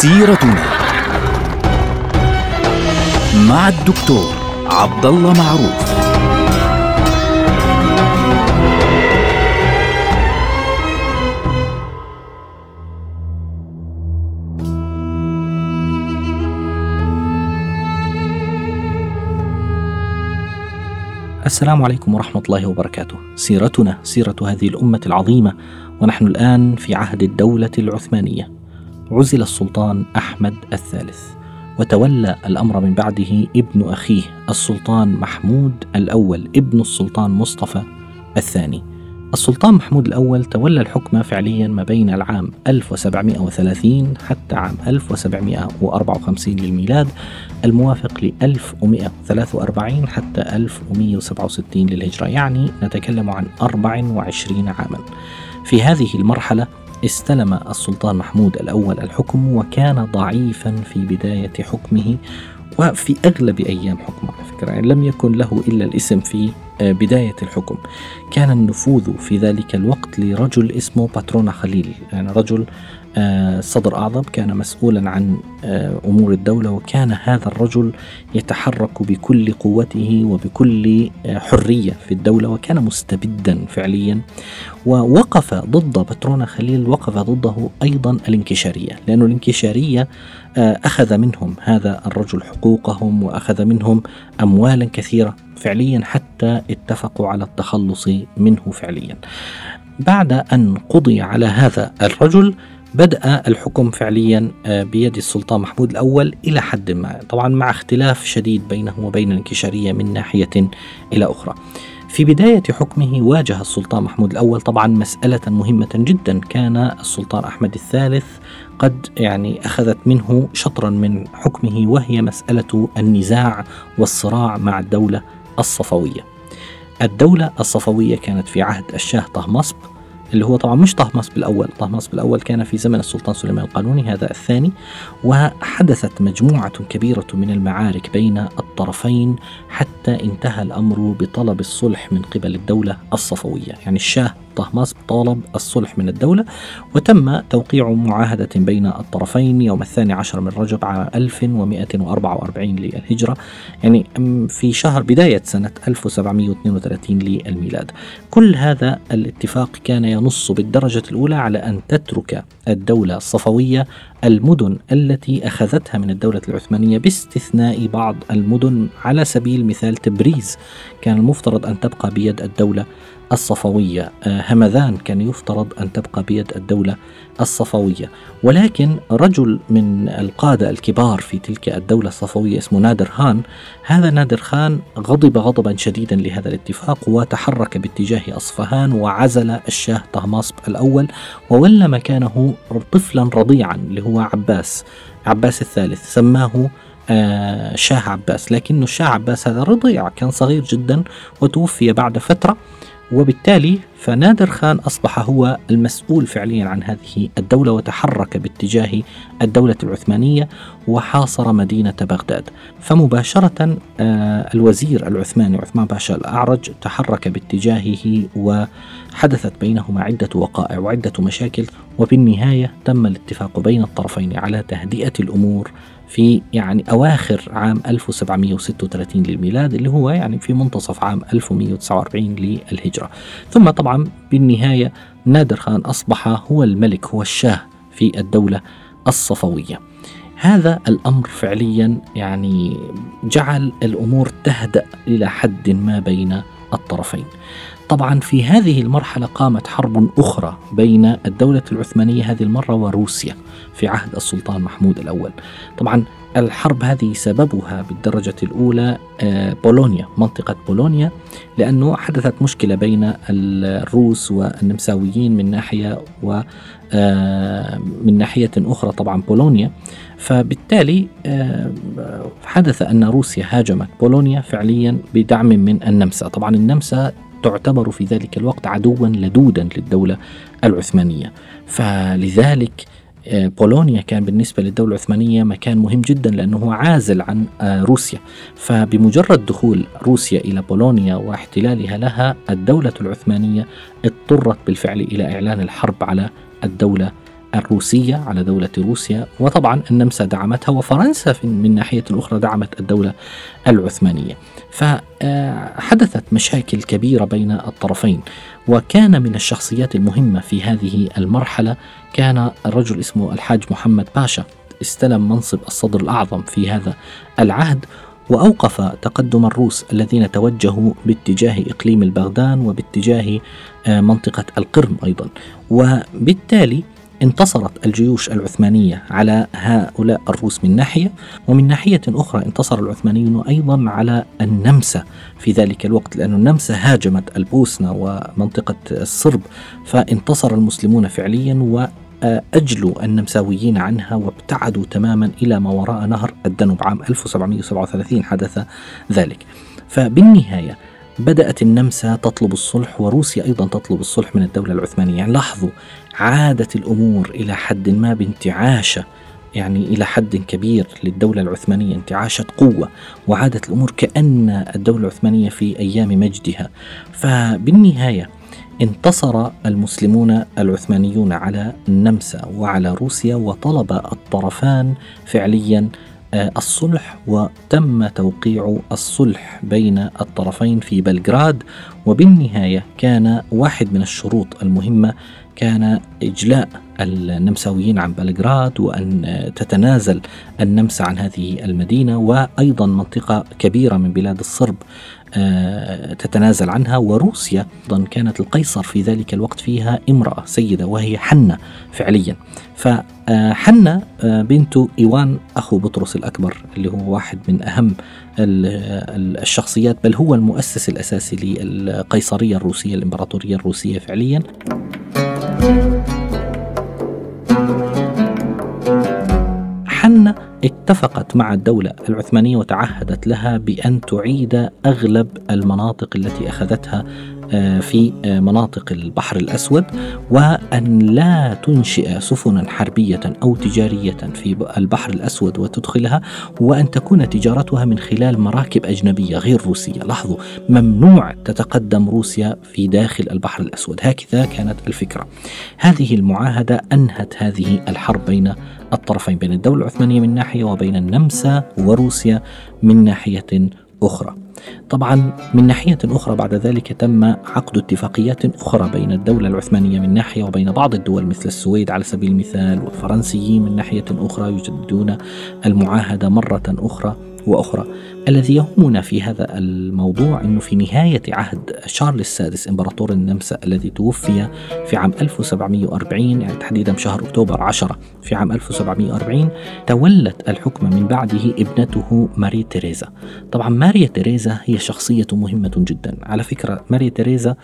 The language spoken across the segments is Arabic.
سيرتنا مع الدكتور عبد الله معروف السلام عليكم ورحمة الله وبركاته. سيرتنا سيرة هذه الأمة العظيمة ونحن الآن في عهد الدولة العثمانية. عزل السلطان أحمد الثالث وتولى الأمر من بعده ابن أخيه السلطان محمود الأول ابن السلطان مصطفى الثاني. السلطان محمود الأول تولى الحكم فعليا ما بين العام 1730 حتى عام 1754 للميلاد الموافق ل 1143 حتى 1167 للهجرة يعني نتكلم عن 24 عاما في هذه المرحلة استلم السلطان محمود الأول الحكم وكان ضعيفا في بداية حكمه وفي أغلب أيام حكمه على فكرة يعني لم يكن له إلا الاسم في آه، بداية الحكم. كان النفوذ في ذلك الوقت لرجل اسمه باترونا خليل يعني رجل صدر أعظم كان مسؤولا عن آه، أمور الدولة وكان هذا الرجل يتحرك بكل قوته وبكل حرية في الدولة وكان مستبدا فعليا. ووقف ضد باترونا خليل وقف ضده أيضا الانكشارية لأن الانكشارية أخذ منهم هذا الرجل حقوقهم وأخذ منهم أموالا كثيرة فعليا حتى اتفقوا على التخلص منه فعليا. بعد أن قضي على هذا الرجل بدأ الحكم فعليا آه، بيد السلطان محمود الأول إلى حد ما طبعا مع اختلاف شديد بينه وبين الانكشارية من ناحية إلى أخرى. في بداية حكمه واجه السلطان محمود الأول طبعا مسألة مهمة جدا كان السلطان أحمد الثالث قد يعني أخذت منه شطرا من حكمه وهي مسألة النزاع والصراع مع الدولة الصفوية. الدولة الصفوية كانت في عهد الشاه طهماسب اللي هو طبعا مش طهماسب الأول طهماسب الأول كان في زمن السلطان سليمان القانوني هذا الثاني. وحدثت مجموعة كبيرة من المعارك بين الطرفين حتى انتهى الأمر بطلب الصلح من قبل الدولة الصفوية. يعني الشاه طهماسب طالب الصلح من الدولة وتم توقيع معاهدة بين الطرفين يوم الثاني عشر من رجب عام 1144 للهجرة يعني في شهر بداية سنة 1732 للميلاد. كل هذا الاتفاق كان ينص بالدرجة الأولى على أن تترك الدولة الصفوية المدن التي أخذتها من الدولة العثمانية باستثناء بعض المدن على سبيل المثال تبريز. كان المفترض أن تبقى بيد الدولة الصفوية. آه، همذان كان يفترض أن تبقى بيد الدولة الصفوية. ولكن رجل من القادة الكبار في تلك الدولة الصفوية اسمه نادر خان هذا نادر خان غضب غضبا شديدا لهذا الاتفاق وتحرك باتجاه أصفهان وعزل الشاه طهماسب الأول وولى مكانه طفلا رضيعا اللي هو عباس عباس الثالث سماه آه شاه عباس. لكنه الشاه عباس هذا رضيع كان صغير جدا وتوفي بعد فترة. وبالتالي فنادر خان أصبح هو المسؤول فعليا عن هذه الدولة وتحرك باتجاه الدولة العثمانية وحاصر مدينة بغداد. فمباشرة آه، الوزير العثماني عثمان باشا الأعرج تحرك باتجاهه وحدثت بينهما عدة وقائع وعدة مشاكل وبالنهاية تم الاتفاق بين الطرفين على تهدئة الأمور في يعني أواخر عام 1736 للميلاد اللي هو يعني في منتصف عام 1149 للهجرة. ثم طبعا بالنهاية نادر خان أصبح هو الملك هو الشاه في الدولة الصفوية. هذا الأمر فعليا يعني جعل الأمور تهدأ إلى حد ما بين الطرفين. طبعا في هذه المرحلة قامت حرب أخرى بين الدولة العثمانية هذه المرة وروسيا في عهد السلطان محمود الأول. طبعا الحرب هذه سببها بالدرجة الأولى آه، بولونيا منطقة بولونيا لأنه حدثت مشكلة بين الروس والنمساويين من ناحية و آه، ناحية أخرى طبعا بولونيا فبالتالي آه، حدث أن روسيا هاجمت بولونيا فعليا بدعم من النمسا. طبعا النمسا تعتبر في ذلك الوقت عدوا لدودا للدولة العثمانية. فلذلك آه، بولونيا كان بالنسبة للدولة العثمانية مكان مهم جدا لأنه عازل عن آه، روسيا. فبمجرد دخول روسيا إلى بولونيا واحتلالها لها الدولة العثمانية اضطرت بالفعل إلى إعلان الحرب على الدولة الروسية على دولة روسيا وطبعا النمسا دعمتها وفرنسا من ناحية أخرى دعمت الدولة العثمانية. فحدثت مشاكل كبيرة بين الطرفين وكان من الشخصيات المهمة في هذه المرحلة كان الرجل اسمه الحاج محمد باشا. استلم منصب الصدر الأعظم في هذا العهد وأوقف تقدم الروس الذين توجهوا باتجاه إقليم البغدان وباتجاه آه، منطقة القرم أيضا. وبالتالي انتصرت الجيوش العثمانية على هؤلاء الروس من ناحية ومن ناحية أخرى انتصر العثمانيون أيضا على النمسا في ذلك الوقت لأن النمسا هاجمت البوسنة ومنطقة الصرب فانتصر المسلمون فعليا أجلوا النمساويين عنها وابتعدوا تماما إلى ما وراء نهر الدنوب عام 1737 حدث ذلك. فبالنهاية بدأت النمسا تطلب الصلح وروسيا أيضا تطلب الصلح من الدولة العثمانية. يعني لاحظوا عادت الأمور إلى حد ما بانتعاشة يعني إلى حد كبير للدولة العثمانية انتعاشة قوة وعادت الأمور كأن الدولة العثمانية في أيام مجدها. فبالنهاية انتصر المسلمون العثمانيون على النمسا وعلى روسيا وطلب الطرفان فعليا الصلح وتم توقيع الصلح بين الطرفين في بلغراد وبالنهاية كان واحد من الشروط المهمة كان إجلاء النمساويين عن بلغراد وأن تتنازل النمسا عن هذه المدينة وأيضا منطقة كبيرة من بلاد الصرب آه، تتنازل عنها وروسيا أيضا كانت القيصر في ذلك الوقت فيها امرأة سيدة وهي حنة فعليا. فحنة آه، بنت إيوان أخو بطرس الأكبر اللي هو واحد من أهم الشخصيات بل هو المؤسس الأساسي للقيصرية الروسية الإمبراطورية الروسية فعليا. حنة اتفقت مع الدولة العثمانية وتعهدت لها بأن تعيد أغلب المناطق التي أخذتها في آه، مناطق البحر الأسود وأن لا تنشئ سفنا حربية أو تجارية في البحر الأسود وتدخلها وأن تكون تجارتها من خلال مراكب أجنبية غير روسية. لاحظوا ممنوع تتقدم روسيا في داخل البحر الأسود. هكذا كانت الفكرة. هذه المعاهدة أنهت هذه الحرب بين الطرفين بين الدولة العثمانية من ناحية وبين النمسا وروسيا من ناحية أخرى طبعا من ناحية أخرى بعد ذلك تم عقد اتفاقيات أخرى بين الدولة العثمانية من ناحية وبين بعض الدول مثل السويد على سبيل المثال والفرنسيين من ناحية أخرى يجددون المعاهدة مرة أخرى وأخرى. الذي يهمنا في هذا الموضوع إنه في نهاية عهد شارل السادس إمبراطور النمسا الذي توفي في عام 1740 يعني تحديدا بشهر أكتوبر 10 في عام 1740 تولت الحكم من بعده ابنته ماري تيريزا. طبعا ماريا تيريزا هي شخصية مهمة جدا، على فكرة ماريا تيريزا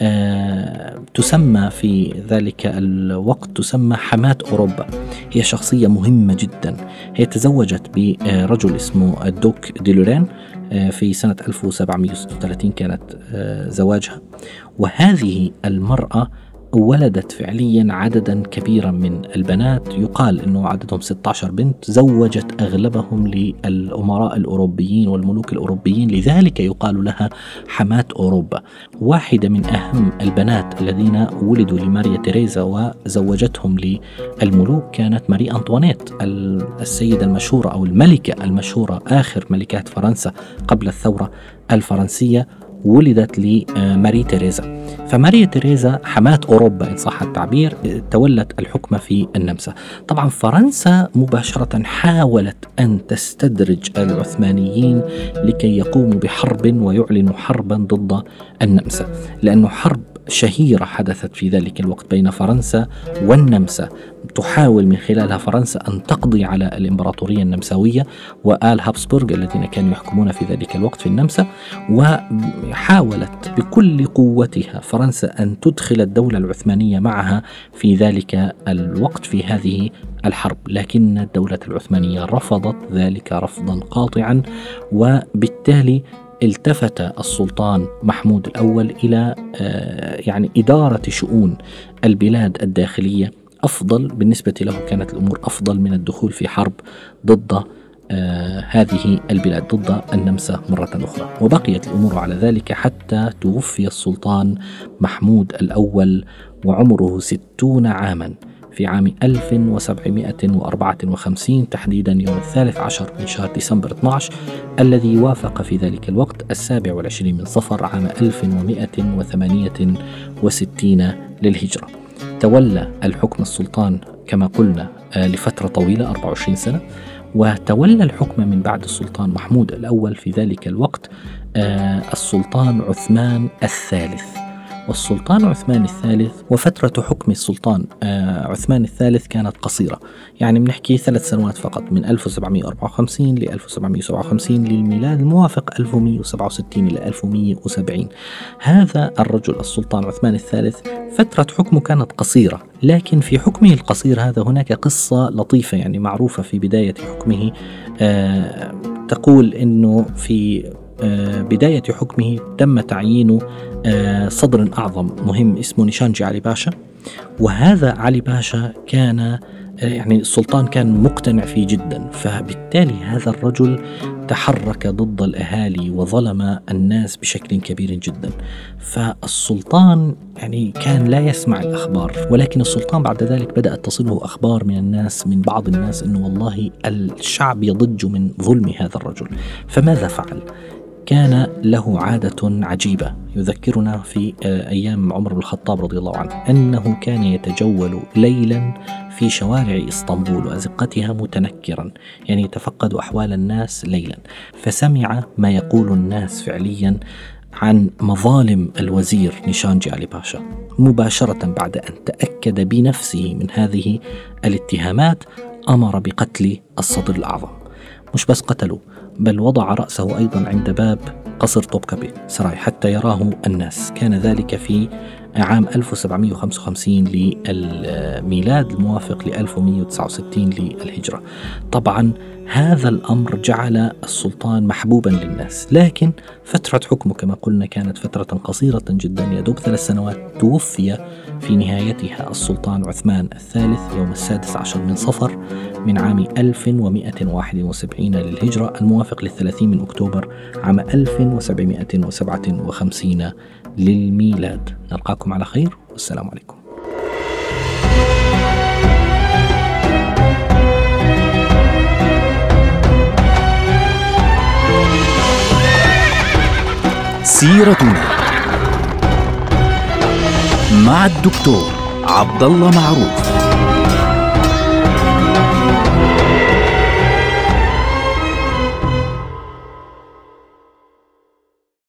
آه تسمى في ذلك الوقت تسمى حماة أوروبا. هي شخصية مهمة جدا. هي تزوجت برجل اسمه الدوك ديلورين آه، في سنة 1736 كانت آه، زواجها. وهذه المرأة ولدت فعليا عددا كبيرا من البنات. يقال إنه عددهم 16 بنت زوجت أغلبهم للأمراء الأوروبيين والملوك الأوروبيين. لذلك يقال لها حماة أوروبا. واحدة من أهم البنات الذين ولدوا لماريا تيريزا وزوجتهم للملوك كانت ماري أنطوانيت السيدة المشهورة أو الملكة المشهورة آخر ملكات فرنسا قبل الثورة الفرنسية. ولدت لماري تيريزا. فماري تيريزا حماة أوروبا إن صح التعبير تولت الحكم في النمسا. طبعا فرنسا مباشرة حاولت أن تستدرج العثمانيين لكي يقوموا بحرب ويعلنوا حربا ضد النمسا. لأنه حرب شهيرة حدثت في ذلك الوقت بين فرنسا والنمسا. تحاول من خلالها فرنسا أن تقضي على الإمبراطورية النمساوية وآل هابسبورغ الذين كانوا يحكمون في ذلك الوقت في النمسا وحاولت بكل قوتها فرنسا أن تدخل الدولة العثمانية معها في ذلك الوقت في هذه الحرب. لكن الدولة العثمانية رفضت ذلك رفضا قاطعا وبالتالي التفت السلطان محمود الأول إلى آه، يعني إدارة شؤون البلاد الداخلية. أفضل بالنسبة له كانت الأمور أفضل من الدخول في حرب ضد آه هذه البلاد ضد النمسا مرة أخرى. وبقيت الأمور على ذلك حتى توفي السلطان محمود الأول وعمره ستون عاما. في عام 1754 تحديدا يوم الثالث عشر من شهر ديسمبر 12 الذي يوافق في ذلك الوقت السابع والعشرين من صفر عام 1168 للهجرة. تولى الحكم السلطان كما قلنا آه، لفترة طويلة 24 سنة وتولى الحكم من بعد السلطان محمود الأول في ذلك الوقت آه، السلطان عثمان الثالث. والسلطان عثمان الثالث وفترة حكم السلطان آه، عثمان الثالث كانت قصيرة. يعني بنحكي ثلاث سنوات فقط من 1754 ل 1757 للميلاد الموافق 1167 إلى 1170 هذا الرجل السلطان عثمان الثالث فترة حكمه كانت قصيرة لكن في حكمه القصير هذا هناك قصة لطيفة يعني معروفة في بداية حكمه. آه تقول إنه في بداية حكمه تم تعيين آه، صدر أعظم مهم اسمه نشانجي علي باشا. وهذا علي باشا كان آه، يعني السلطان كان مقتنع فيه جدا. فبالتالي هذا الرجل تحرك ضد الأهالي وظلم الناس بشكل كبير جدا. فالسلطان يعني كان لا يسمع الأخبار. ولكن السلطان بعد ذلك بدأت تصله أخبار من الناس من بعض الناس إنه والله الشعب يضج من ظلم هذا الرجل. فماذا فعل؟ كان له عادة عجيبة. يذكرنا في آه، أيام عمر بن الخطاب رضي الله عنه أنه كان يتجول ليلا في شوارع إسطنبول وأزقتها متنكرا يعني يتفقد أحوال الناس ليلا. فسمع ما يقول الناس فعليا عن مظالم الوزير نيشانجي علي باشا. مباشرة بعد أن تأكد بنفسه من هذه الاتهامات أمر بقتل الصدر الأعظم. مش بس قتلوا بل وضع رأسه أيضا عند باب قصر طوبكابي سراي حتى يراه الناس. كان ذلك في عام 1755 للميلاد الموافق ل 1169 للهجرة. طبعا هذا الأمر جعل السلطان محبوبا للناس لكن فترة حكمه كما قلنا كانت فترة قصيرة جدا يدوب ثلاث سنوات توفي في نهايتها السلطان عثمان الثالث يوم السادس عشر من صفر من عام 1171 للهجرة الموافق للثلاثين من أكتوبر عام 1757 للميلاد. نلقاكم على خير والسلام عليكم. سيرتنا مع الدكتور عبد الله معروف.